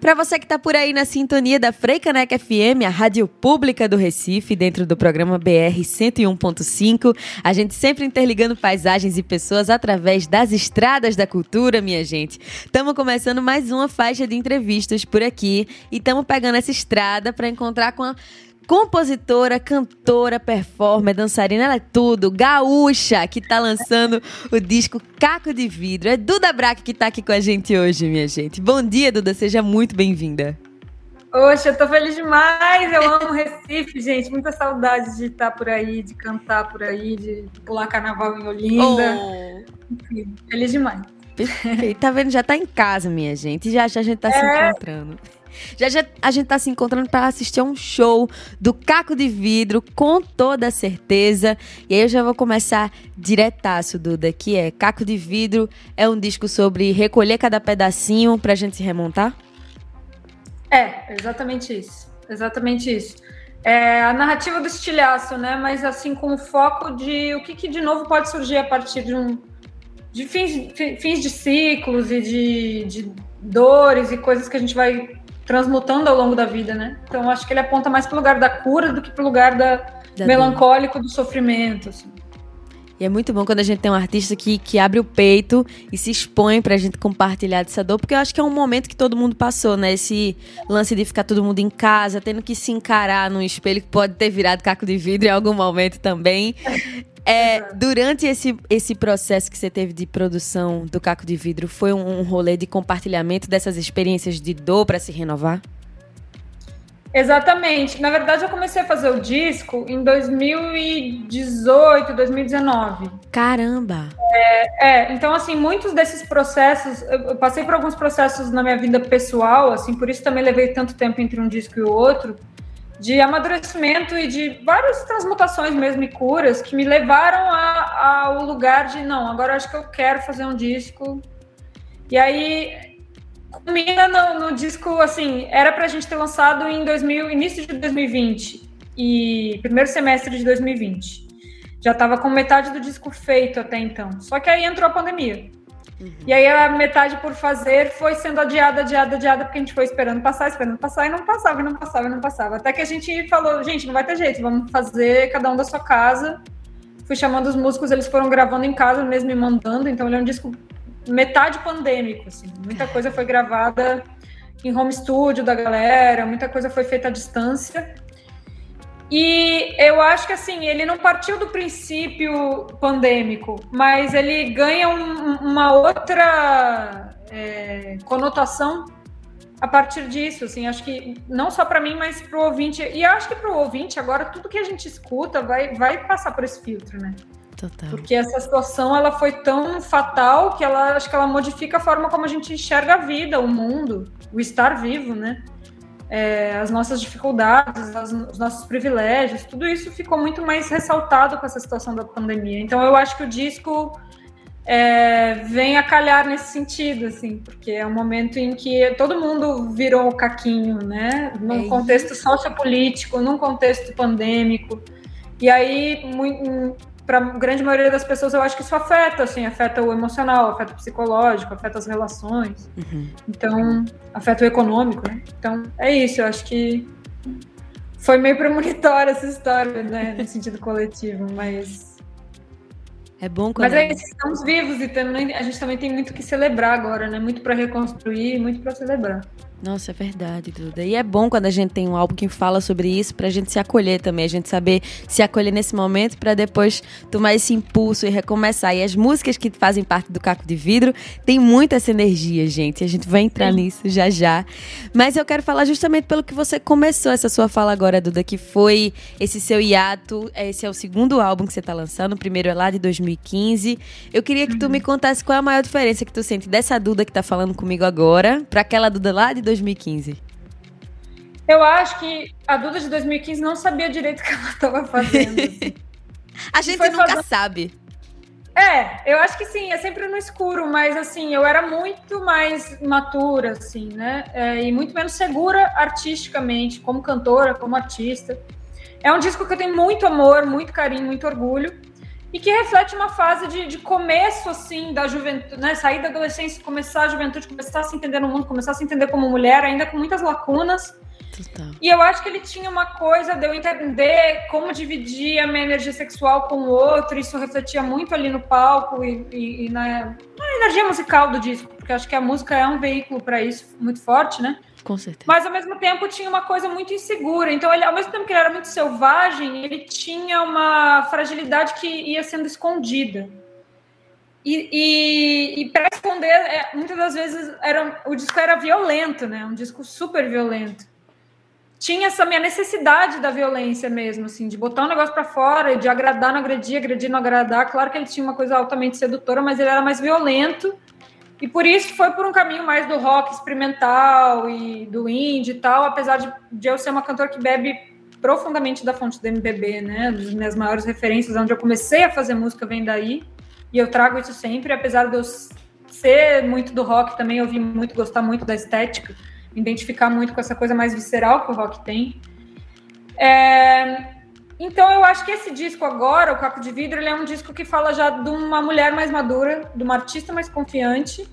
Para você que está por aí na sintonia da Freicaneca FM, a rádio pública do Recife, dentro do programa BR 101.5, a gente sempre interligando paisagens e pessoas através das estradas da cultura, minha gente. Estamos começando mais uma faixa de entrevistas por aqui e estamos pegando essa estrada para encontrar com a compositora, cantora, performer, dançarina, ela é tudo. Gaúcha, que tá lançando o disco Caco de Vidro. É Duda Braque que tá aqui com a gente hoje, minha gente. Bom dia, Duda, seja muito bem-vinda. Oxe, eu tô feliz demais. Eu amo Recife, gente. Muita saudade de estar por aí, de cantar por aí, de pular carnaval em Olinda. Oh. Enfim, feliz demais. Perfeito. Tá vendo? Já tá em casa, minha gente. Já já a gente tá é... se encontrando. Já já a gente tá se encontrando para assistir a um show do Caco de Vidro, com toda certeza. E aí eu já vou começar diretaço, Duda, que é Caco de Vidro é um disco sobre recolher cada pedacinho pra gente se remontar? É, exatamente isso. Exatamente isso. É a narrativa do estilhaço, né? Mas assim, com o foco de o que, que de novo pode surgir a partir de um de fins, fins de ciclos e de, de dores e coisas que a gente vai transmutando ao longo da vida, né? Então acho que ele aponta mais para o lugar da cura do que para o lugar da, da melancólico do sofrimento. Assim. E é muito bom quando a gente tem um artista que, que abre o peito e se expõe pra gente compartilhar dessa dor, porque eu acho que é um momento que todo mundo passou, né? Esse lance de ficar todo mundo em casa, tendo que se encarar num espelho que pode ter virado caco de vidro em algum momento também. É, durante esse, esse processo que você teve de produção do Caco de Vidro, foi um, um rolê de compartilhamento dessas experiências de dor para se renovar? Exatamente. Na verdade, eu comecei a fazer o disco em 2018, 2019. Caramba! É, é, então, assim, muitos desses processos, eu passei por alguns processos na minha vida pessoal, assim, por isso também levei tanto tempo entre um disco e o outro de amadurecimento e de várias transmutações mesmo e curas que me levaram ao lugar de não, agora acho que eu quero fazer um disco. E aí culmina no, no disco assim, era para a gente ter lançado em 2000, início de 2020 e primeiro semestre de 2020. Já estava com metade do disco feito até então. Só que aí entrou a pandemia. Uhum. E aí a metade por fazer foi sendo adiada, adiada, adiada, porque a gente foi esperando passar, esperando passar, e não passava, e não passava, e não passava. Até que a gente falou, gente, não vai ter jeito, vamos fazer cada um da sua casa. Fui chamando os músicos, eles foram gravando em casa mesmo me mandando, então ele é um disco metade pandêmico, assim. Muita coisa foi gravada em home studio da galera, muita coisa foi feita à distância. E eu acho que assim, ele não partiu do princípio pandêmico, mas ele ganha um, uma outra é, conotação a partir disso. Assim, acho que não só para mim, mas para o ouvinte. E acho que para o ouvinte, agora, tudo que a gente escuta vai, vai passar por esse filtro, né? Total. Porque essa situação ela foi tão fatal que ela acho que ela modifica a forma como a gente enxerga a vida, o mundo, o estar vivo, né? é, as nossas dificuldades, as, os nossos privilégios, tudo isso ficou muito mais ressaltado com essa situação da pandemia. Então eu acho que o disco é, vem a calhar nesse sentido, assim, porque é um momento em que todo mundo virou o caquinho, né? Num é contexto sociopolítico, num contexto pandêmico. E aí, muito, para a grande maioria das pessoas, eu acho que isso afeta, assim, afeta o emocional, afeta o psicológico, afeta as relações. Uhum. Então, afeta o econômico, né? Então, é isso, eu acho que foi meio premonitória essa história, né, no sentido coletivo, mas... É bom quando... Mas é isso, estamos vivos e também, a gente também tem muito que celebrar agora, né? Muito para reconstruir, muito para celebrar. Nossa, é verdade, Duda. E é bom quando a gente tem um álbum que fala sobre isso, pra gente se acolher também, a gente saber se acolher nesse momento para depois tomar esse impulso e recomeçar. E as músicas que fazem parte do Caco de Vidro tem muita essa energia, gente. A gente vai entrar Sim. nisso já já. Mas eu quero falar justamente pelo que você começou essa sua fala agora, Duda, que foi esse seu hiato. Esse é o segundo álbum que você tá lançando, o primeiro é lá de 2015. Eu queria que tu me contasse qual é a maior diferença que tu sente dessa Duda que tá falando comigo agora, para aquela Duda lá de 2015? Eu acho que a Duda de 2015 não sabia direito o que ela estava fazendo. Assim. a gente nunca fazendo... sabe. É, eu acho que sim, é sempre no escuro, mas assim, eu era muito mais matura, assim, né? É, e muito menos segura artisticamente, como cantora, como artista. É um disco que eu tenho muito amor, muito carinho, muito orgulho. E que reflete uma fase de, de começo, assim, da juventude, né? Sair da adolescência, começar a juventude, começar a se entender no mundo, começar a se entender como mulher, ainda com muitas lacunas. Total. E eu acho que ele tinha uma coisa de eu entender como dividir a minha energia sexual com o outro, isso refletia muito ali no palco e, e, e na, na energia musical do disco, porque acho que a música é um veículo para isso muito forte, né? Com certeza. Mas ao mesmo tempo tinha uma coisa muito insegura. Então, ele, ao mesmo tempo que ele era muito selvagem, ele tinha uma fragilidade que ia sendo escondida. E, e, e para esconder, é, muitas das vezes era, o disco era violento, né? Um disco super violento. Tinha essa minha necessidade da violência mesmo, assim, de botar um negócio para fora, de agradar, não agredir, agredir, não agradar. Claro que ele tinha uma coisa altamente sedutora, mas ele era mais violento e por isso foi por um caminho mais do rock experimental e do indie e tal, apesar de, de eu ser uma cantora que bebe profundamente da fonte do MPB, né? As minhas maiores referências, onde eu comecei a fazer música vem daí. E eu trago isso sempre, apesar de eu ser muito do rock também, eu vi muito, gostar muito da estética, identificar muito com essa coisa mais visceral que o rock tem. É, então eu acho que esse disco agora, o Caco de Vidro, ele é um disco que fala já de uma mulher mais madura, de uma artista mais confiante,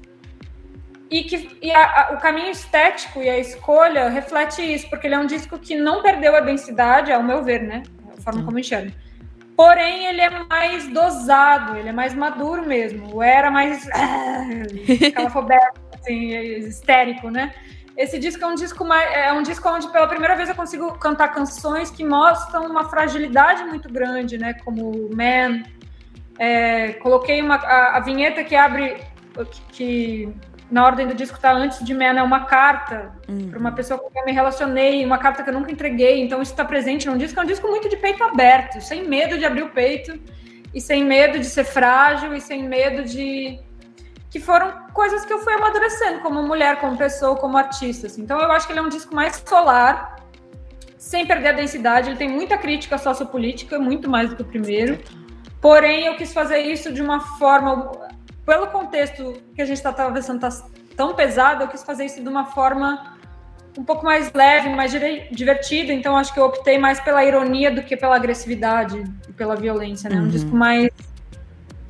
e que e a, a, o caminho estético e a escolha reflete isso, porque ele é um disco que não perdeu a densidade, ao meu ver, né? A forma como enxergo. Porém, ele é mais dosado, ele é mais maduro mesmo. O era mais. calafobético, assim, histérico, né? Esse disco é um disco mais, é um disco onde pela primeira vez eu consigo cantar canções que mostram uma fragilidade muito grande, né? Como Man. É, coloquei uma, a, a, vinheta que abre que, que, na ordem do disco tá antes de Man é uma carta uhum. para uma pessoa com quem eu me relacionei, uma carta que eu nunca entreguei. Então isso está presente num disco, é um disco muito de peito aberto, sem medo de abrir o peito e sem medo de ser frágil e sem medo de que foram coisas que eu fui amadurecendo como mulher, como pessoa, como artista. Assim. Então eu acho que ele é um disco mais solar, sem perder a densidade. Ele tem muita crítica sociopolítica, muito mais do que o primeiro. Porém, eu quis fazer isso de uma forma, pelo contexto que a gente está atravessando tá tão pesado, eu quis fazer isso de uma forma um pouco mais leve, mais divertida. Então acho que eu optei mais pela ironia do que pela agressividade e pela violência, né? Um uhum. disco mais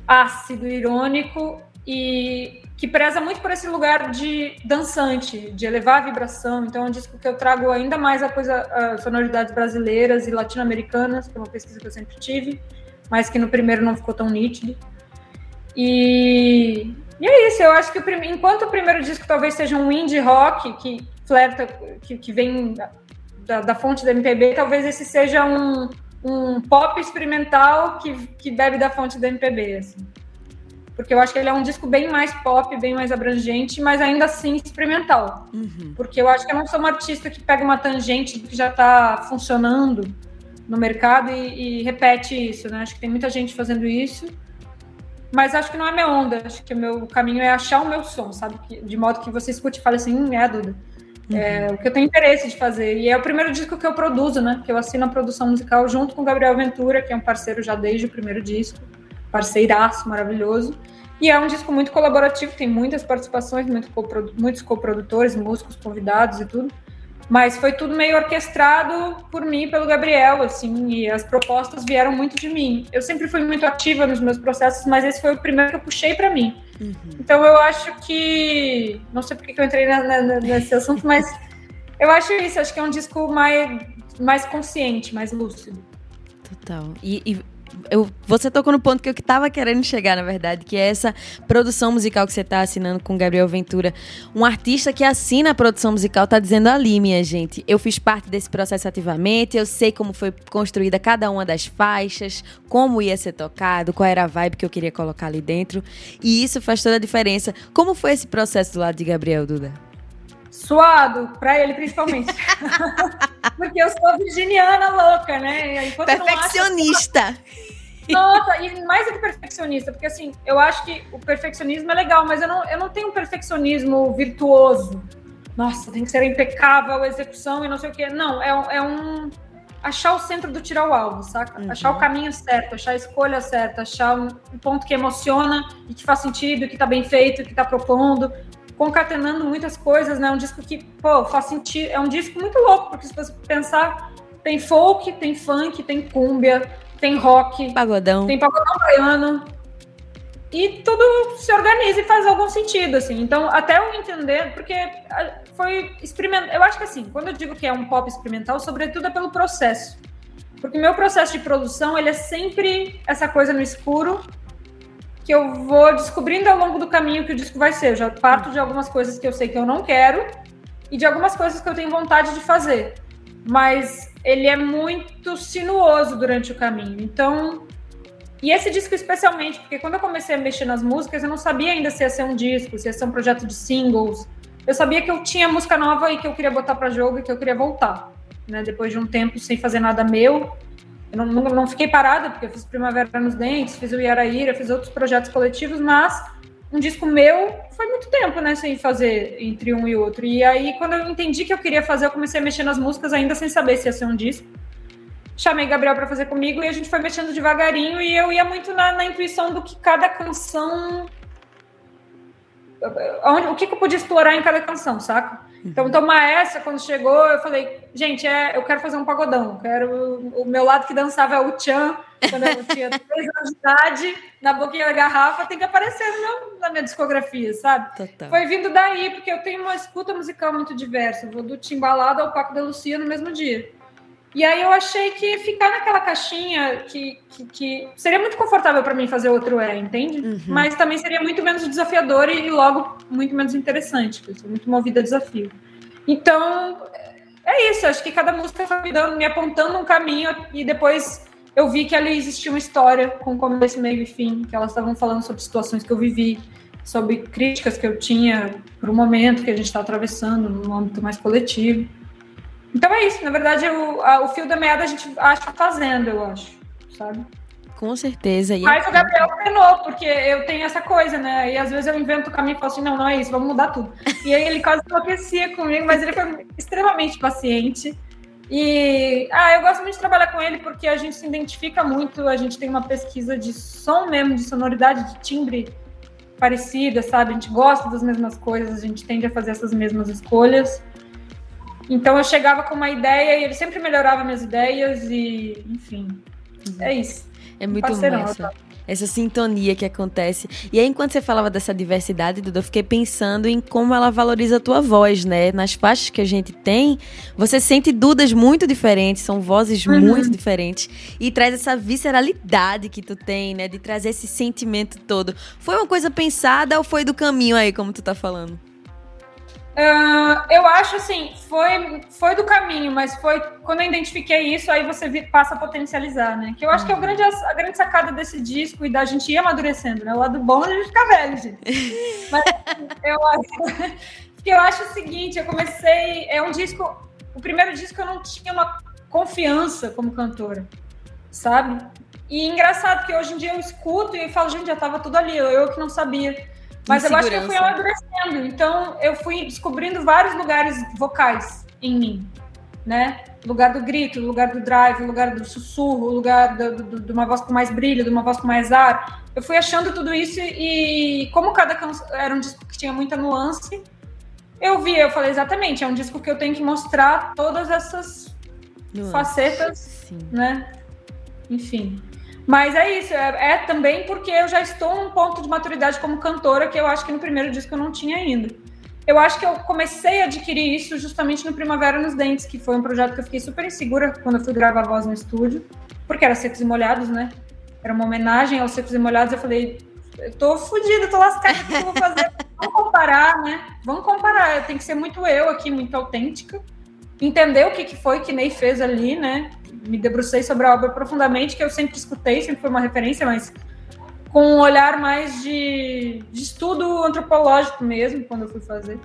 ácido, irônico e que preza muito por esse lugar de dançante, de elevar a vibração. Então, é um disco que eu trago ainda mais a coisa, a sonoridades brasileiras e latino-americanas, que é uma pesquisa que eu sempre tive, mas que no primeiro não ficou tão nítido. E, e é isso, eu acho que o, enquanto o primeiro disco talvez seja um indie rock que flerta, que, que vem da, da fonte da MPB, talvez esse seja um, um pop experimental que, que bebe da fonte da MPB. Assim porque eu acho que ele é um disco bem mais pop, bem mais abrangente, mas ainda assim experimental. Uhum. Porque eu acho que eu não sou uma artista que pega uma tangente que já está funcionando no mercado e, e, repete isso, né? Acho que tem muita gente fazendo isso, mas acho que não é minha onda. Acho que o meu caminho é achar o meu som, sabe? De modo que você escute e fale assim, hum, é Duda. Uhum. É o que eu tenho interesse de fazer. E é o primeiro disco que eu produzo, né? Que eu assino a produção musical junto com o Gabriel Ventura, que é um parceiro já desde o primeiro disco parceiraço maravilhoso. E é um disco muito colaborativo, tem muitas participações, muito coprodu muitos coprodutores, músicos, convidados e tudo. Mas foi tudo meio orquestrado por mim, pelo Gabriel, assim, e as propostas vieram muito de mim. Eu sempre fui muito ativa nos meus processos, mas esse foi o primeiro que eu puxei para mim. Uhum. Então eu acho que. Não sei porque que eu entrei na, na, nesse assunto, mas eu acho isso, acho que é um disco mais, mais consciente, mais lúcido. Total. E, e eu, você tocou no ponto que eu estava querendo chegar, na verdade, que é essa produção musical que você está assinando com Gabriel Ventura. Um artista que assina a produção musical está dizendo ali, minha gente, eu fiz parte desse processo ativamente, eu sei como foi construída cada uma das faixas, como ia ser tocado, qual era a vibe que eu queria colocar ali dentro. E isso faz toda a diferença. Como foi esse processo do lado de Gabriel, Duda? Suado, para ele principalmente. Porque eu sou virginiana louca, né? Enquanto Perfeccionista. Nossa, e mais do que perfeccionista, porque assim, eu acho que o perfeccionismo é legal, mas eu não, eu não tenho um perfeccionismo virtuoso. Nossa, tem que ser impecável a execução e não sei o quê. Não, é, é um. Achar o centro do tirar o alvo, saca? Uhum. Achar o caminho certo, achar a escolha certa, achar um, um ponto que emociona e que faz sentido, que tá bem feito, que tá propondo, concatenando muitas coisas, né? Um disco que, pô, faz sentido. É um disco muito louco, porque se você pensar, tem folk, tem funk, tem cúmbia, tem rock, pagodão, tem pagodão baiano. E tudo se organiza e faz algum sentido, assim. Então, até eu entender, porque foi experimental. Eu acho que assim, quando eu digo que é um pop experimental, sobretudo é pelo processo. Porque meu processo de produção, ele é sempre essa coisa no escuro, que eu vou descobrindo ao longo do caminho que o disco vai ser. Eu já parto de algumas coisas que eu sei que eu não quero e de algumas coisas que eu tenho vontade de fazer. Mas ele é muito sinuoso durante o caminho. Então, e esse disco especialmente, porque quando eu comecei a mexer nas músicas, eu não sabia ainda se ia ser um disco, se ia ser um projeto de singles. Eu sabia que eu tinha música nova e que eu queria botar para jogo e que eu queria voltar, né? Depois de um tempo sem fazer nada meu, eu não, não, não fiquei parada, porque eu fiz Primavera nos Dentes, fiz o Iaraíra, fiz outros projetos coletivos, mas um disco meu foi muito tempo, né, sem fazer entre um e outro. E aí, quando eu entendi que eu queria fazer, eu comecei a mexer nas músicas, ainda sem saber se ia ser um disco. Chamei Gabriel para fazer comigo e a gente foi mexendo devagarinho. E eu ia muito na, na intuição do que cada canção. Onde, o que, que eu podia explorar em cada canção, saca? Então, tomar essa, quando chegou, eu falei, gente, é, eu quero fazer um pagodão. Quero o meu lado que dançava é o Chan, quando eu tinha três anos de idade, na boquinha da garrafa, tem que aparecer no, na minha discografia, sabe? Total. Foi vindo daí, porque eu tenho uma escuta musical muito diversa. Eu vou do Timbalado ao Paco de Lucia no mesmo dia. E aí eu achei que ficar naquela caixinha que, que, que seria muito confortável para mim fazer outro é, entende? Uhum. Mas também seria muito menos desafiador e, logo muito menos interessante, porque eu sou muito movida a desafio. Então, é isso, acho que cada música foi me, dando, me apontando um caminho e depois eu vi que ali existia uma história com começo, meio e fim, que elas estavam falando sobre situações que eu vivi, sobre críticas que eu tinha para o momento que a gente está atravessando no âmbito mais coletivo. Então é isso, na verdade, o, a, o fio da meada a gente acha fazendo, eu acho, sabe? Com certeza. E Mas o Gabriel treinou, porque eu tenho essa coisa, né? E às vezes eu invento o caminho e falo assim, não, não é isso, vamos mudar tudo. E aí ele quase enlouquecia comigo, mas ele foi extremamente paciente. E ah, eu gosto muito de trabalhar com ele porque a gente se identifica muito, a gente tem uma pesquisa de som mesmo, de sonoridade, de timbre parecida, sabe? A gente gosta das mesmas coisas, a gente tende a fazer essas mesmas escolhas. Então eu chegava com uma ideia e ele sempre melhorava minhas ideias e, enfim, é isso. É muito Parceirão, massa. Tá? Essa sintonia que acontece. E aí, enquanto você falava dessa diversidade, Duda, eu fiquei pensando em como ela valoriza a tua voz, né? Nas faixas que a gente tem, você sente Dudas muito diferentes, são vozes uhum. muito diferentes. E traz essa visceralidade que tu tem, né? De trazer esse sentimento todo. Foi uma coisa pensada ou foi do caminho aí, como tu tá falando? Uh, eu acho assim, foi, foi do caminho, mas foi quando eu identifiquei isso, aí você passa a potencializar, né? Que eu acho que é o uhum. grande, a grande sacada desse disco e da gente ir amadurecendo, né? O lado bom é a gente ficar velho, gente. Mas eu acho, que eu acho o seguinte, eu comecei, é um disco, o primeiro disco eu não tinha uma confiança como cantora, sabe? E engraçado que hoje em dia eu escuto e falo, gente, já tava tudo ali, eu que não sabia. Mas eu acho que eu fui amadurecendo. Então, eu fui descobrindo vários lugares vocais em mim, né? Lugar do grito, lugar do drive, lugar do sussurro, lugar de uma voz com mais brilho, de uma voz com mais ar. Eu fui achando tudo isso e, como cada canção era um disco que tinha muita nuance, eu vi, eu falei exatamente, é um disco que eu tenho que mostrar todas essas facetas, Sim. né? Enfim. Mas é isso, é, é, também porque eu já estou num ponto de maturidade como cantora que eu acho que no primeiro disco eu não tinha ainda. Eu acho que eu comecei a adquirir isso justamente no Primavera nos Dentes, que foi um projeto que eu fiquei super insegura quando eu fui gravar a voz no estúdio, porque era Secos e Molhados, né? Era uma homenagem aos Secos e Molhados. Eu falei, eu tô fodida, tô lascada, o que eu vou fazer? Vamos comparar, né? Vamos comparar, tem que ser muito eu aqui, muito autêntica. Entender o que, que foi que Ney fez ali, né? Me debrucei sobre a obra profundamente, que eu sempre escutei, sempre foi uma referência, mas com um olhar mais de, de estudo antropológico mesmo, quando eu fui fazer.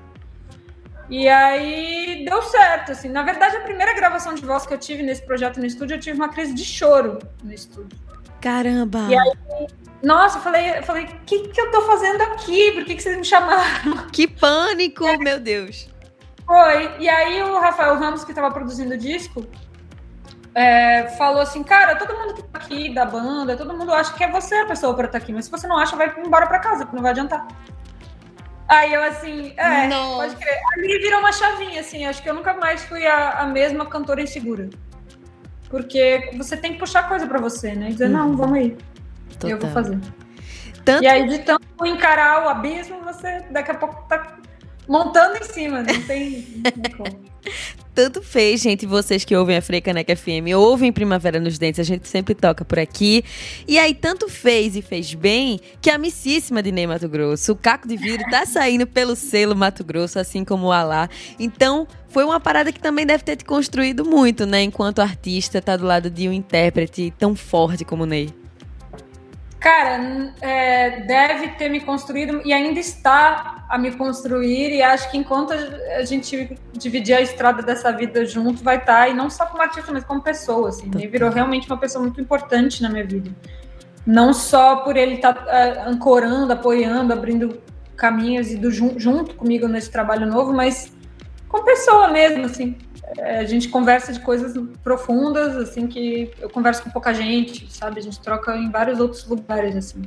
E aí deu certo, assim. Na verdade, a primeira gravação de voz que eu tive nesse projeto no estúdio, eu tive uma crise de choro no estúdio. Caramba! E aí, nossa, eu falei, eu falei, o que, que eu tô fazendo aqui? Por que, que vocês me chamaram? Que pânico, é. meu Deus! Foi. E aí o Rafael Ramos, que estava produzindo o disco, é, falou assim, cara, todo mundo que tá aqui da banda, todo mundo acha que é você a pessoa para estar tá aqui, mas se você não acha, vai embora para casa, porque não vai adiantar. Aí eu assim, é, não. pode crer. Ali virou uma chavinha, assim, acho que eu nunca mais fui a, a mesma cantora insegura. Porque você tem que puxar coisa para você, né? E dizer, uhum. não, vamos aí. Total. Eu vou fazer. Tanto... E aí, de tanto encarar o abismo, você daqui a pouco tá montando em cima, não tem, como. Tanto fez, gente, vocês que ouvem a Freicaneca FM, ouvem Primavera nos Dentes, a gente sempre toca por aqui. E aí, tanto fez e fez bem que a amicíssima de Ney Mato Grosso, o Caco de Vidro, tá saindo pelo selo Mato Grosso, assim como o Alá. Então, foi uma parada que também deve ter te construído muito, né? Enquanto artista, tá do lado de um intérprete tão forte como o Ney. Cara, é, deve ter me construído e ainda está a me construir. E acho que enquanto a gente dividir a estrada dessa vida junto, vai estar, tá, e não só como artista, mas como pessoa. Assim, ele virou realmente uma pessoa muito importante na minha vida. Não só por ele estar tá, uh, ancorando, apoiando, abrindo caminhos e do, junto comigo nesse trabalho novo, mas como pessoa mesmo, assim. É, a gente conversa de coisas profundas, assim, que eu converso com pouca gente, sabe? A gente troca em vários outros lugares, assim.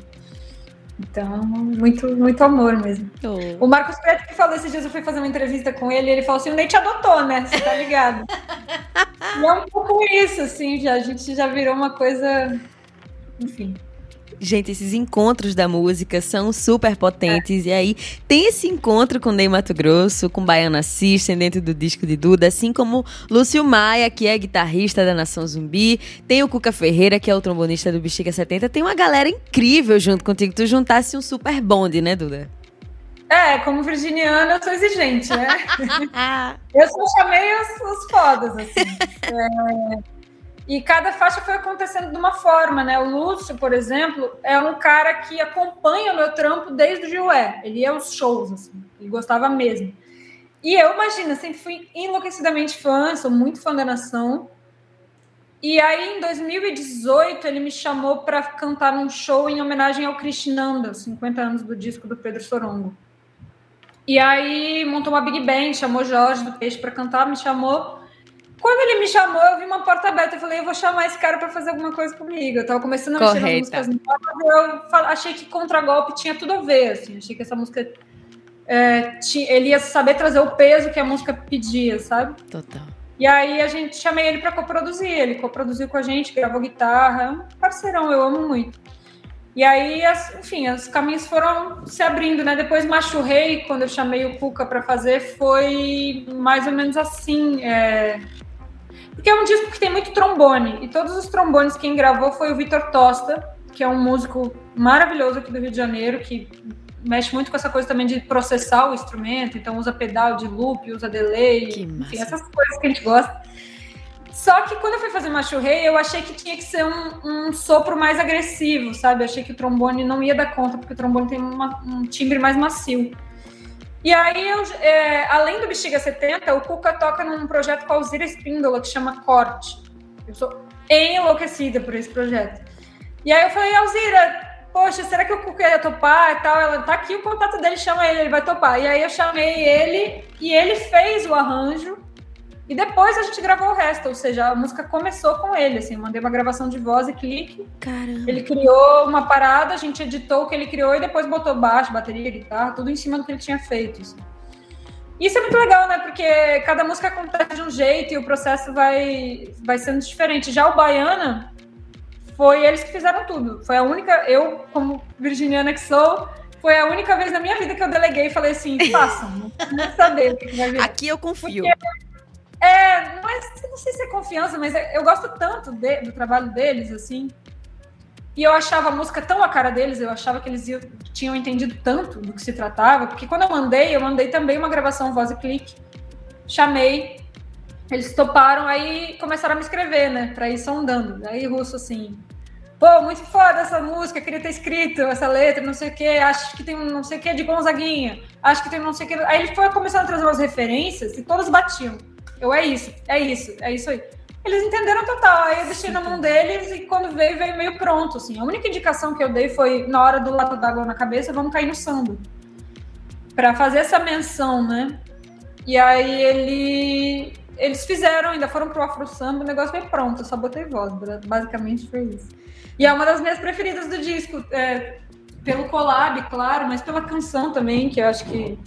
Então, muito, muito amor mesmo. Oh. O Marcos Preto que falou esses dias, eu fui fazer uma entrevista com ele, e ele falou assim, o Ney te adotou, né? Você tá ligado? e é um pouco isso, assim, já, a gente já virou uma coisa, enfim, Gente, esses encontros da música são super potentes. É. E aí, tem esse encontro com Ney Mato Grosso, com Baiana System dentro do disco de Duda, assim como Lúcio Maia, que é guitarrista da Nação Zumbi. Tem o Cuca Ferreira, que é o trombonista do Bexiga 70. Tem uma galera incrível junto contigo. Tu juntasse um super bonde, né, Duda? É, como virginiana, eu sou exigente, né? eu só chamei os, os fodas, assim. É... E cada faixa foi acontecendo de uma forma, né? O Lúcio, por exemplo, é um cara que acompanha o meu trampo desde o Gilé. Ele ia aos shows, assim, ele gostava mesmo. E eu, imagino, sempre fui enlouquecidamente fã, sou muito fã da Nação. E aí, em 2018, ele me chamou para cantar num show em homenagem ao Krishnanda, 50 anos do disco do Pedro Sorongo. E aí, montou uma Big Band, chamou Jorge do Peixe para cantar, me chamou. Quando ele me chamou, eu vi uma porta aberta. Eu falei, eu vou chamar esse cara para fazer alguma coisa comigo. Eu tava começando a Correta. mexer nas músicas novas. Eu achei que Contragolpe tinha tudo a ver, assim. Achei que essa música... É, tinha, ele ia saber trazer o peso que a música pedia, sabe? Total. E aí a gente chamei ele para coproduzir. Ele coproduziu com a gente, gravou guitarra. É um parceirão, eu amo muito. E aí, as, enfim, os caminhos foram se abrindo, né? Depois Macho Rei, quando eu chamei o Cuca para fazer, foi mais ou menos assim. É porque é um disco que tem muito trombone. E todos os trombones quem gravou foi o Vitor Tosta, que é um músico maravilhoso aqui do Rio de Janeiro, que mexe muito com essa coisa também de processar o instrumento. Então usa pedal de loop, usa delay, enfim, essas coisas que a gente gosta. Só que quando eu fui fazer Macho Rei, eu achei que tinha que ser um, um, sopro mais agressivo, sabe? Eu achei que o trombone não ia dar conta, porque o trombone tem uma, um timbre mais macio. E aí, eu, é, além do Bexiga 70, o Cuca toca num projeto com a Alzira Espíndola, que chama Corte. Eu sou enlouquecida por esse projeto. E aí eu falei, Alzira, poxa, será que o Cuca ia topar e tal? Ela tá aqui, o contato dele chama ele, ele vai topar. E aí eu chamei ele e ele fez o arranjo e depois a gente gravou o resto, ou seja, a música começou com ele, assim, mandei uma gravação de voz e clique. Caramba. Ele criou uma parada, a gente editou o que ele criou e depois botou baixo, bateria, guitarra, tudo em cima do que ele tinha feito. Assim. Isso é muito legal, né? Porque cada música acontece de um jeito e o processo vai, vai sendo diferente. Já o Baiana, foi eles que fizeram tudo. Foi a única, eu, como virginiana que sou, foi a única vez na minha vida que eu deleguei e falei assim: façam, não saber o que vai vir. Aqui eu confio. Porque é, mas não sei se é confiança, mas é, eu gosto tanto de, do trabalho deles, assim. E eu achava a música tão a cara deles, eu achava que eles iam, tinham entendido tanto do que se tratava, porque quando eu mandei, eu mandei também uma gravação voz e clique. Chamei, eles toparam, aí começaram a me escrever, né, pra ir sondando. Aí russo assim, pô, muito foda essa música, queria ter escrito essa letra, não sei o quê, acho que tem um não sei o quê de Gonzaguinha, acho que tem um não sei o quê. Aí ele foi começando a trazer umas referências e todas batiam. Eu, é isso, é isso, é isso aí. Eles entenderam total. Aí eu deixei na mão deles e quando veio, veio meio pronto, assim. A única indicação que eu dei foi, na hora do lado d'água na cabeça, vamos cair no samba. Pra fazer essa menção, né? E aí ele... Eles fizeram, ainda foram pro Afro Samba, o negócio veio pronto, eu só botei voz, basicamente foi isso. E é uma das minhas preferidas do disco, é, pelo collab, claro, mas pela canção também, que eu acho que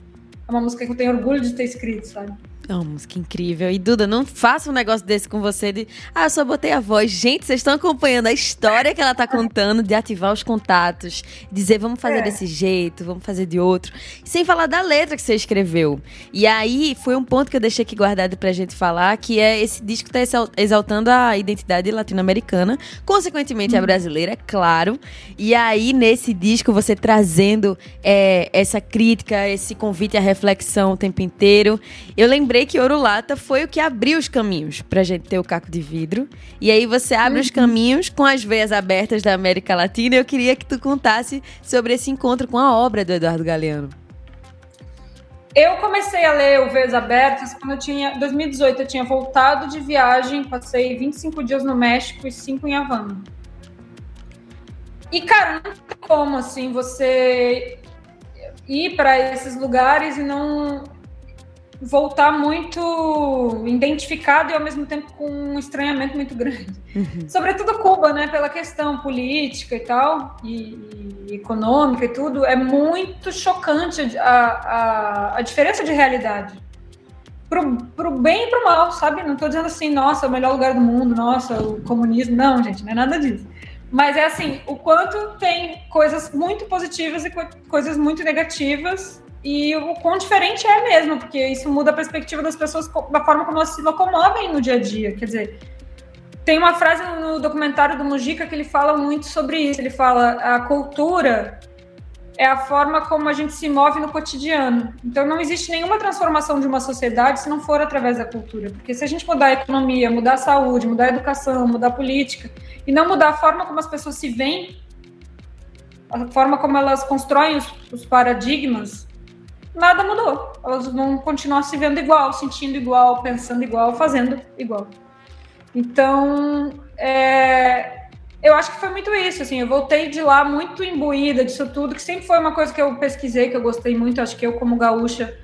é uma música que eu tenho orgulho de ter escrito, sabe? É uma música incrível. E Duda, não faça um negócio desse com você de. Ah, eu só botei a voz. Gente, vocês estão acompanhando a história que ela tá contando de ativar os contatos, dizer vamos fazer é. desse jeito, vamos fazer de outro. Sem falar da letra que você escreveu. E aí foi um ponto que eu deixei aqui guardado pra gente falar, que é esse disco tá exaltando a identidade latino-americana, consequentemente hum. a brasileira, é claro. E aí, nesse disco, você trazendo é, essa crítica, esse convite à reflexão o tempo inteiro. Eu lembrei que Ouro Lata foi o que abriu os caminhos pra gente ter o caco de vidro. E aí você abre uhum. os caminhos com as veias abertas da América Latina. Eu queria que tu contasse sobre esse encontro com a obra do Eduardo Galeano. Eu comecei a ler o Veias Abertas quando eu tinha. 2018, eu tinha voltado de viagem, passei 25 dias no México e 5 em Havana. E, cara, não tem como, assim, você ir para esses lugares e não voltar muito identificado e ao mesmo tempo com um estranhamento muito grande. Uhum. Sobretudo Cuba, né, pela questão política e tal, e, e econômica e tudo, é muito chocante a, a, a diferença de realidade. Pro, pro bem e pro mal, sabe? Não estou dizendo assim, nossa, é o melhor lugar do mundo, nossa, o comunismo. Não, gente, não é nada disso. Mas é assim, o quanto tem coisas muito positivas e co coisas muito negativas e o quão diferente é mesmo, porque isso muda a perspectiva das pessoas, da forma como elas se locomovem no dia a dia. Quer dizer, tem uma frase no documentário do Mujica que ele fala muito sobre isso. Ele fala: a cultura é a forma como a gente se move no cotidiano. Então não existe nenhuma transformação de uma sociedade se não for através da cultura. Porque se a gente mudar a economia, mudar a saúde, mudar a educação, mudar a política, e não mudar a forma como as pessoas se veem, a forma como elas constroem os, os paradigmas, nada mudou. Elas vão continuar se vendo igual, sentindo igual, pensando igual, fazendo igual. Então, é, eu acho que foi muito isso. Assim, eu voltei de lá muito imbuída disso tudo, que sempre foi uma coisa que eu pesquisei, que eu gostei muito. Acho que eu, como gaúcha,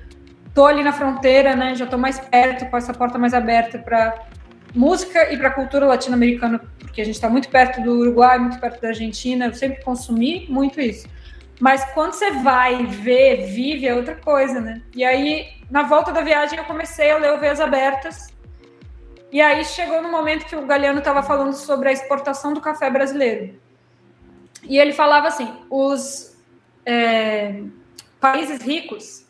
tô ali na fronteira, né? Já tô mais perto, com essa porta mais aberta para música e para cultura latino-americana, porque a gente está muito perto do Uruguai, muito perto da Argentina. Eu sempre consumi muito isso. Mas quando você vai ver, vive, é outra coisa, né? E aí, na volta da viagem, eu comecei a ler o Veias Abertas. E aí chegou no momento que o Galeano estava falando sobre a exportação do café brasileiro. E ele falava assim: os é, países ricos,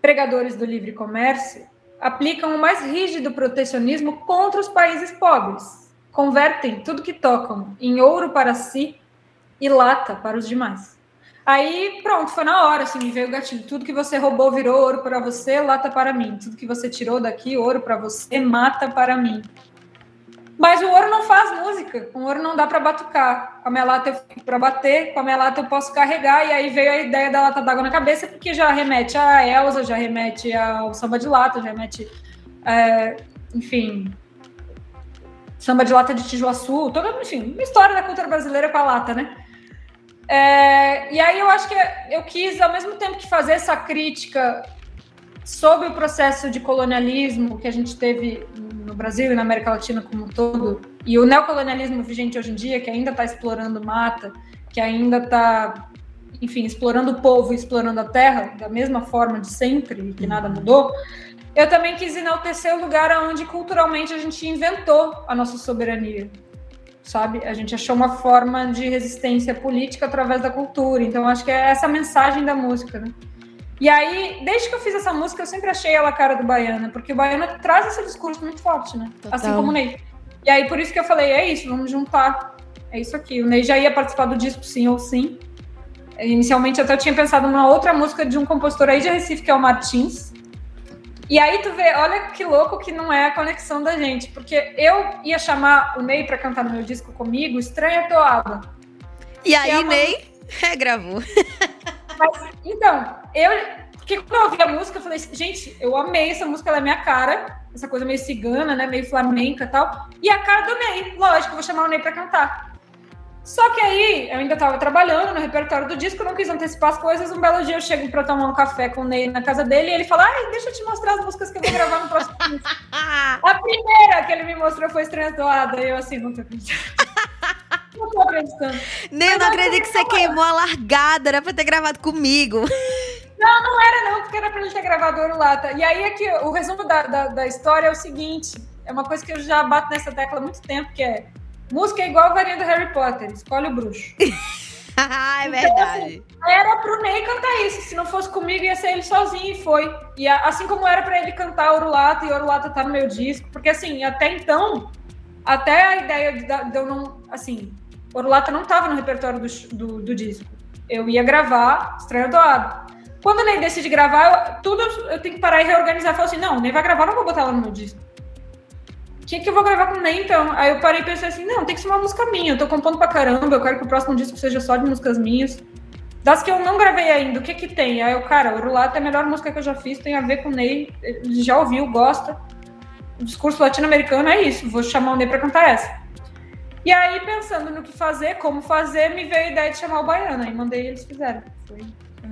pregadores do livre comércio, aplicam o mais rígido protecionismo contra os países pobres. Convertem tudo que tocam em ouro para si e lata para os demais. Aí, pronto, foi na hora, assim, me veio o gatilho. Tudo que você roubou virou ouro para você, lata para mim. Tudo que você tirou daqui, ouro para você, mata para mim. Mas o ouro não faz música. O ouro não dá para batucar. Com a minha lata eu fico para bater, com a minha lata eu posso carregar. E aí veio a ideia da lata d'água na cabeça, porque já remete a Elsa, já remete ao samba de lata, já remete, é, enfim, samba de lata de Tijuaçu, toda, enfim, uma história da cultura brasileira com a lata, né? É, e aí eu acho que eu quis, ao mesmo tempo que fazer essa crítica sobre o processo de colonialismo que a gente teve no Brasil e na América Latina como um todo, e o neocolonialismo vigente hoje em dia, que ainda está explorando mata, que ainda está, enfim, explorando o povo explorando a terra, da mesma forma de sempre, que nada mudou, eu também quis enaltecer o lugar onde culturalmente a gente inventou a nossa soberania sabe? A gente achou uma forma de resistência política através da cultura. Então, acho que é essa mensagem da música, né? E aí, desde que eu fiz essa música, eu sempre achei ela a cara do Baiana, porque o Baiana traz esse discurso muito forte, né? Total. Assim como o Ney. E aí, por isso que eu falei, é isso, vamos juntar. É isso aqui. O Ney já ia participar do disco, sim ou sim. Inicialmente, até eu tinha pensado numa outra música de um compositor aí de Recife, que é o Martins, e aí tu vê, olha que louco que não é a conexão da gente, porque eu ia chamar o Ney para cantar no meu disco comigo, Estranha Toada. E aí, é uma... Ney regravou. Mas, então, eu. Porque quando eu ouvi a música, eu falei, gente, eu amei essa música, ela é minha cara, essa coisa meio cigana, né? Meio flamenca e tal. E a cara do Ney, lógico, eu vou chamar o Ney para cantar. Só que aí, eu ainda estava trabalhando no repertório do disco, não quis antecipar as coisas. Um belo dia eu chego para tomar um café com o Ney na casa dele e ele fala: Ai, deixa eu te mostrar as músicas que eu vou gravar no próximo disco. A primeira que ele me mostrou foi Estranha Doada. E eu assim, não tô acreditando. não tô acreditando. Nem eu não acredito que você queimou a largada, era pra ter gravado comigo. Não, não era não, porque era pra ele ter gravado Ouro Lata. E aí aqui, o resumo da, da, da, história é o seguinte: é uma coisa que eu já bato nessa tecla há muito tempo, que é música é igual a varinha do Harry Potter, escolhe o bruxo. é verdade. Então, era pro Ney cantar isso. Se não fosse comigo, ia ser ele sozinho e foi. E assim como era para ele cantar Ouro Lata e Ouro Lata tá no meu disco, porque assim, até então, até a ideia de, de eu não. Assim, Ouro Lata não tava no repertório do, do, do disco. Eu ia gravar Estranho Doado. Quando o Ney decide gravar, eu, tudo eu tenho que parar e reorganizar. Falo assim, não, o Ney vai gravar, não vou botar ela no meu disco. O que, que eu vou gravar com o Ney, então? Aí eu parei e pensei assim, não, tem que ser uma música minha. Eu tô compondo pra caramba, eu quero que o próximo disco seja só de músicas minhas. Das que eu não gravei ainda, o que que tem? Aí eu, cara, Urulata é a melhor música que eu já fiz, tem a ver com o Ney, já ouviu, gosta. O discurso latino-americano é isso, vou chamar o Ney pra cantar essa. E aí, pensando no que fazer, como fazer, me veio a ideia de chamar o Baiano. Aí mandei e eles fizeram. Foi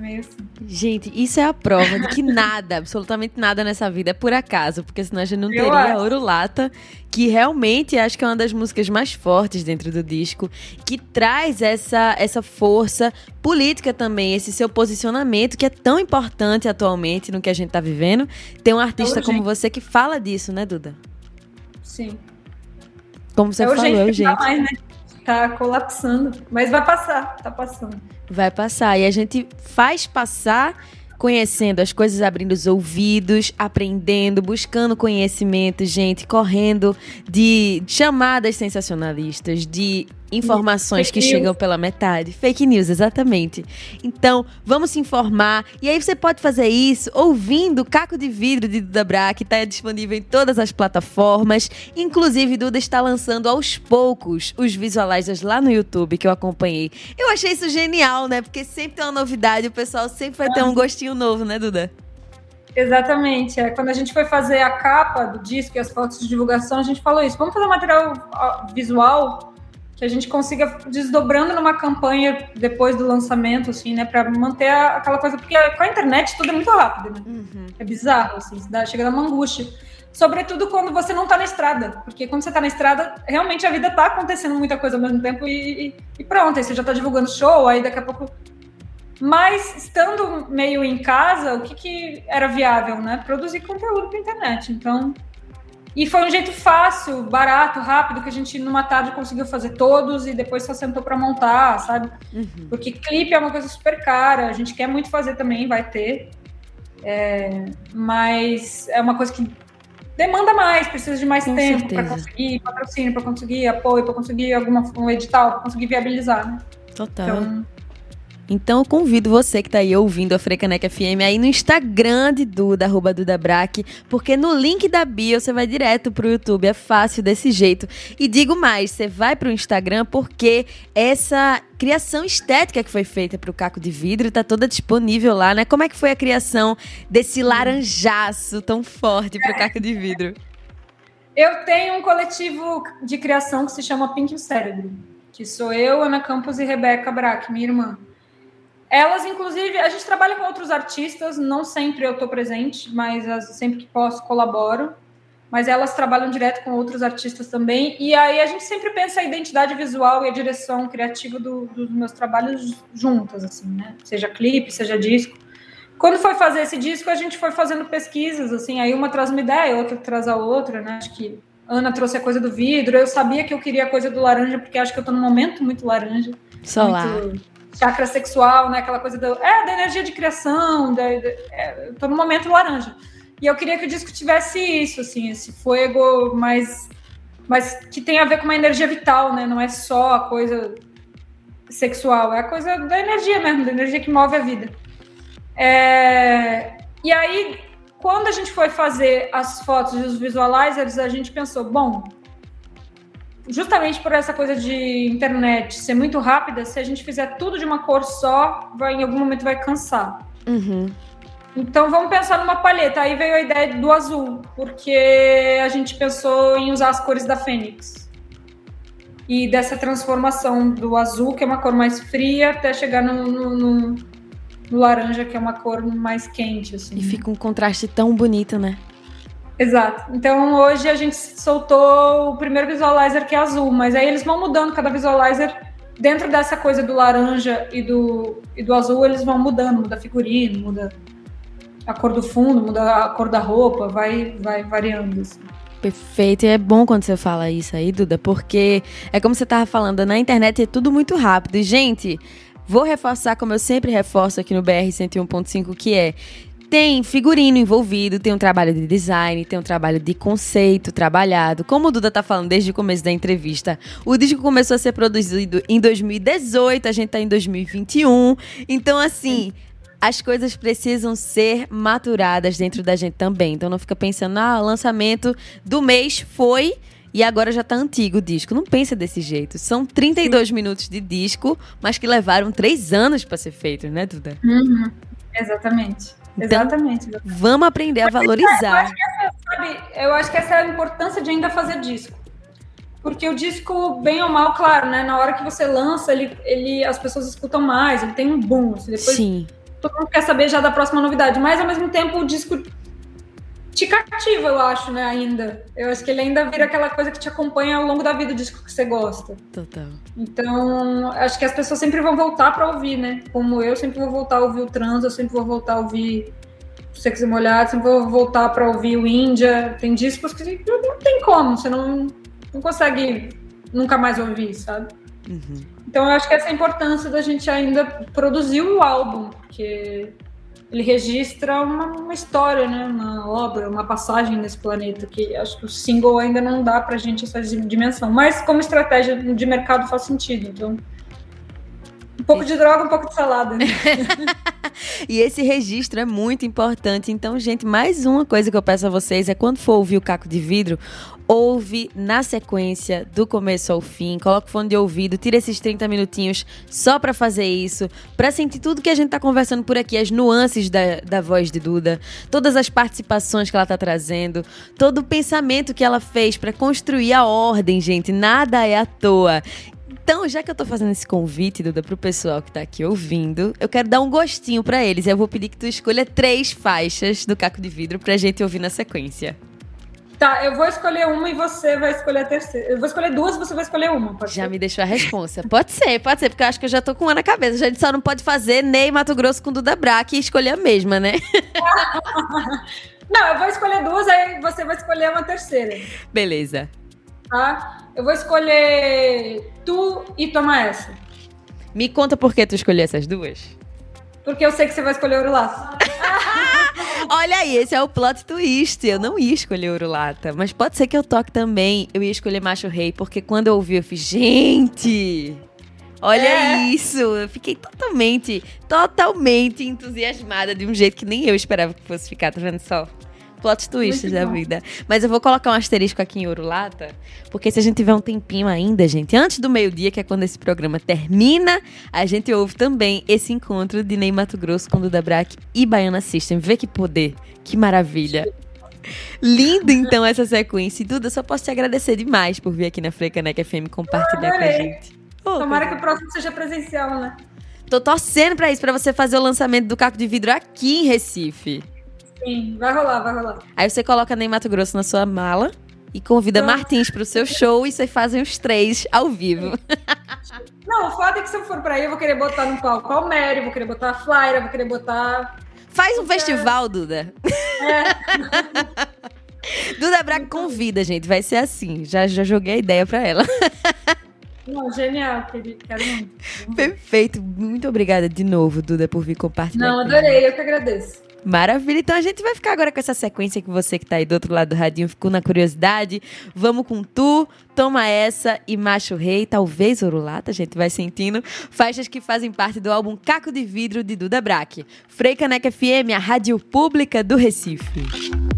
meio assim. Gente, isso é a prova de que nada, absolutamente nada nessa vida é por acaso, porque senão a gente não Eu teria acho. Ouro Lata, que realmente acho que é uma das músicas mais fortes dentro do disco, que traz essa, essa força política também, esse seu posicionamento que é tão importante atualmente no que a gente tá vivendo. Tem um artista como você que fala disso, né, Duda? Sim. Como você é falou, é urgente. Mais, né? Tá colapsando, mas vai passar, tá passando. Vai passar e a gente faz passar conhecendo as coisas, abrindo os ouvidos, aprendendo, buscando conhecimento, gente, correndo de chamadas sensacionalistas, de informações Fake que news. chegam pela metade. Fake news, exatamente. Então, vamos se informar. E aí você pode fazer isso ouvindo Caco de Vidro de Duda Bra, que está disponível em todas as plataformas. Inclusive, Duda está lançando aos poucos os visualizers lá no YouTube, que eu acompanhei. Eu achei isso genial, né? Porque sempre tem uma novidade, o pessoal sempre vai ter um gostinho novo, né, Duda? Exatamente. É, quando a gente foi fazer a capa do disco e as fotos de divulgação, a gente falou isso. Vamos fazer um material visual que a gente consiga desdobrando numa campanha depois do lançamento, assim, né, para manter a, aquela coisa, porque com a internet tudo é muito rápido, né? Uhum. É bizarro, assim, dá, chega a dar uma angústia. Sobretudo quando você não tá na estrada, porque quando você tá na estrada, realmente a vida tá acontecendo muita coisa ao mesmo tempo e, e, e pronto, aí você já tá divulgando show, aí daqui a pouco. Mas estando meio em casa, o que, que era viável, né? Produzir conteúdo pra internet. Então, e foi um jeito fácil, barato, rápido, que a gente numa tarde conseguiu fazer todos e depois só sentou para montar, sabe? Uhum. Porque clipe é uma coisa super cara, a gente quer muito fazer também, vai ter. É, mas é uma coisa que demanda mais, precisa de mais Com tempo para conseguir patrocínio, para conseguir apoio, para conseguir alguma um edital, para conseguir viabilizar, né? Total. Então, então eu convido você que está aí ouvindo a Frecaneca FM aí no Instagram de Duda, arroba Duda Braque, porque no link da bio você vai direto pro YouTube, é fácil desse jeito. E digo mais, você vai pro Instagram porque essa criação estética que foi feita para o caco de vidro está toda disponível lá, né? Como é que foi a criação desse laranjaço tão forte para o caco de vidro? Eu tenho um coletivo de criação que se chama Pink Cérebro, que sou eu, Ana Campos e Rebeca Braque, minha irmã. Elas, inclusive, a gente trabalha com outros artistas, não sempre eu estou presente, mas sempre que posso colaboro. Mas elas trabalham direto com outros artistas também. E aí a gente sempre pensa a identidade visual e a direção criativa do, dos meus trabalhos juntas, assim, né? Seja clipe, seja disco. Quando foi fazer esse disco, a gente foi fazendo pesquisas, assim, aí uma traz uma ideia, outra traz a outra, né? Acho que Ana trouxe a coisa do vidro, eu sabia que eu queria a coisa do laranja, porque acho que eu estou num momento muito laranja. Solar. Muito chakra sexual, né? Aquela coisa do, é, da energia de criação, da, da, é, tô no momento laranja. E eu queria que o disco tivesse isso, assim, esse fogo mais, mas que tem a ver com uma energia vital, né? Não é só a coisa sexual, é a coisa da energia mesmo, da energia que move a vida. É, e aí, quando a gente foi fazer as fotos e os visualizers, a gente pensou, bom, justamente por essa coisa de internet ser muito rápida, se a gente fizer tudo de uma cor só, vai, em algum momento vai cansar. Uhum. Então vamos pensar numa palheta. Aí veio a ideia do azul, porque a gente pensou em usar as cores da Fênix. E dessa transformação do azul, que é uma cor mais fria, até chegar no, no, no, laranja, que é uma cor mais quente. Assim. E fica um contraste tão bonito, né? Exato. Então hoje a gente soltou o primeiro visualizer que é azul, mas aí eles vão mudando, cada visualizer dentro dessa coisa do laranja e do, e do azul, eles vão mudando, muda figurino, muda a cor do fundo, muda a cor da roupa, vai, vai variando. Assim. Perfeito, e é bom quando você fala isso aí, Duda, porque é como você estava falando, na internet é tudo muito rápido. E, gente, vou reforçar, como eu sempre reforço aqui no BR 101.5, que é tem figurino envolvido, tem um trabalho de design, tem um trabalho de conceito trabalhado. Como o Duda tá falando desde o começo da entrevista, o disco começou a ser produzido em 2018, a gente tá em 2021. Então, assim. As coisas precisam ser maturadas dentro da gente também. Então não fica pensando, ah, o lançamento do mês foi e agora já tá antigo o disco. Não pensa desse jeito. São 32 Sim. minutos de disco, mas que levaram três anos para ser feito, né, Duda? Uhum. Exatamente. Então, exatamente, Vamos aprender a valorizar. Eu acho, essa, sabe, eu acho que essa é a importância de ainda fazer disco. Porque o disco, bem ou mal, claro, né? Na hora que você lança, ele, ele, as pessoas escutam mais, ele tem um boom. Assim, depois Sim. todo mundo quer saber já da próxima novidade. Mas ao mesmo tempo o disco te cativa, eu acho, né, ainda. Eu acho que ele ainda vira aquela coisa que te acompanha ao longo da vida, o disco que você gosta. Total. Então, acho que as pessoas sempre vão voltar para ouvir, né? Como eu sempre vou voltar a ouvir o Trans, eu sempre vou voltar a ouvir o Sexo Molhado, sempre vou voltar para ouvir o Índia. Tem discos que não tem como, você não, não consegue nunca mais ouvir, sabe? Uhum. Então, eu acho que essa é a importância da gente ainda produzir o álbum, porque ele registra uma, uma, história, né? uma obra, uma passagem nesse planeta, que acho que o single ainda não dá pra gente essa dimensão. Mas como estratégia de mercado faz sentido. Então, um pouco de droga, um pouco de salada. E esse registro é muito importante. Então, gente, mais uma coisa que eu peço a vocês é quando for ouvir o Caco de Vidro, ouve na sequência, do começo ao fim, coloca o fone de ouvido, tira esses 30 minutinhos só para fazer isso, para sentir tudo que a gente tá conversando por aqui, as nuances da, da voz de Duda, todas as participações que ela tá trazendo, todo o pensamento que ela fez para construir a ordem, gente, nada é à toa. Então, já que eu tô fazendo esse convite, Duda, pro pessoal que tá aqui ouvindo, eu quero dar um gostinho para eles. Eu vou pedir que tu escolha três faixas do Caco de Vidro pra gente ouvir na sequência. Tá, eu vou escolher uma e você vai escolher a terceira. Eu vou escolher duas e você vai escolher uma. já ser? me deixou a resposta. pode ser, pode ser, porque eu acho que eu já tô com uma na cabeça. A gente só não pode fazer Ney Mato Grosso com Duda Braque e escolher a mesma, né? não, eu vou escolher duas, aí você vai escolher uma terceira. Beleza. Tá? Eu vou escolher tu e toma essa. Me conta por que tu escolheu essas duas. Porque eu sei que você vai escolher o laço. Olha aí, esse é o plot twist. Eu não ia escolher Urulata, mas pode ser que eu toque também. Eu ia escolher Macho Rei, porque quando eu ouvi, eu fiz, gente! Olha é. isso! Eu fiquei totalmente, totalmente entusiasmada de um jeito que nem eu esperava que fosse ficar, tá vendo só? Plot twists da vida. Mas eu vou colocar um asterisco aqui em Urulata, porque se a gente tiver um tempinho ainda, gente, antes do meio-dia, que é quando esse programa termina, a gente ouve também esse encontro de Ney Mato Grosso com Duda Brack e Baiana System. Vê que poder, que maravilha. Lindo, então, essa sequência. E, Duda, só posso te agradecer demais por vir aqui na Frecanec FM compartilhar com a gente. Oh, Tomara que o próximo seja presencial, né? Tô torcendo pra isso, pra você fazer o lançamento do Caco de Vidro aqui em Recife. Sim, vai rolar, vai rolar. Aí você coloca Ney Mato Grosso na sua mala e convida Pronto. Martins pro seu show e vocês fazem os três ao vivo. Não, o foda é que se eu for pra aí, eu vou querer botar no palco a Mary, vou querer botar a Flyra, vou querer botar. Faz um festival, Duda. É. Duda Braga convida, gente. Vai ser assim. Já, já joguei a ideia pra ela. Não, genial, querido. Quero muito. Perfeito. Muito obrigada de novo, Duda, por vir compartilhar. Não, adorei. Eu que agradeço. Maravilha. Então a gente vai ficar agora com essa sequência que você que tá aí do outro lado do radinho ficou na curiosidade. Vamos com tu, toma essa e macho rei, talvez Orulata, a gente vai sentindo. Faixas que fazem parte do álbum Caco de Vidro de Duda Braque. Frei Caneca FM, a rádio pública do Recife.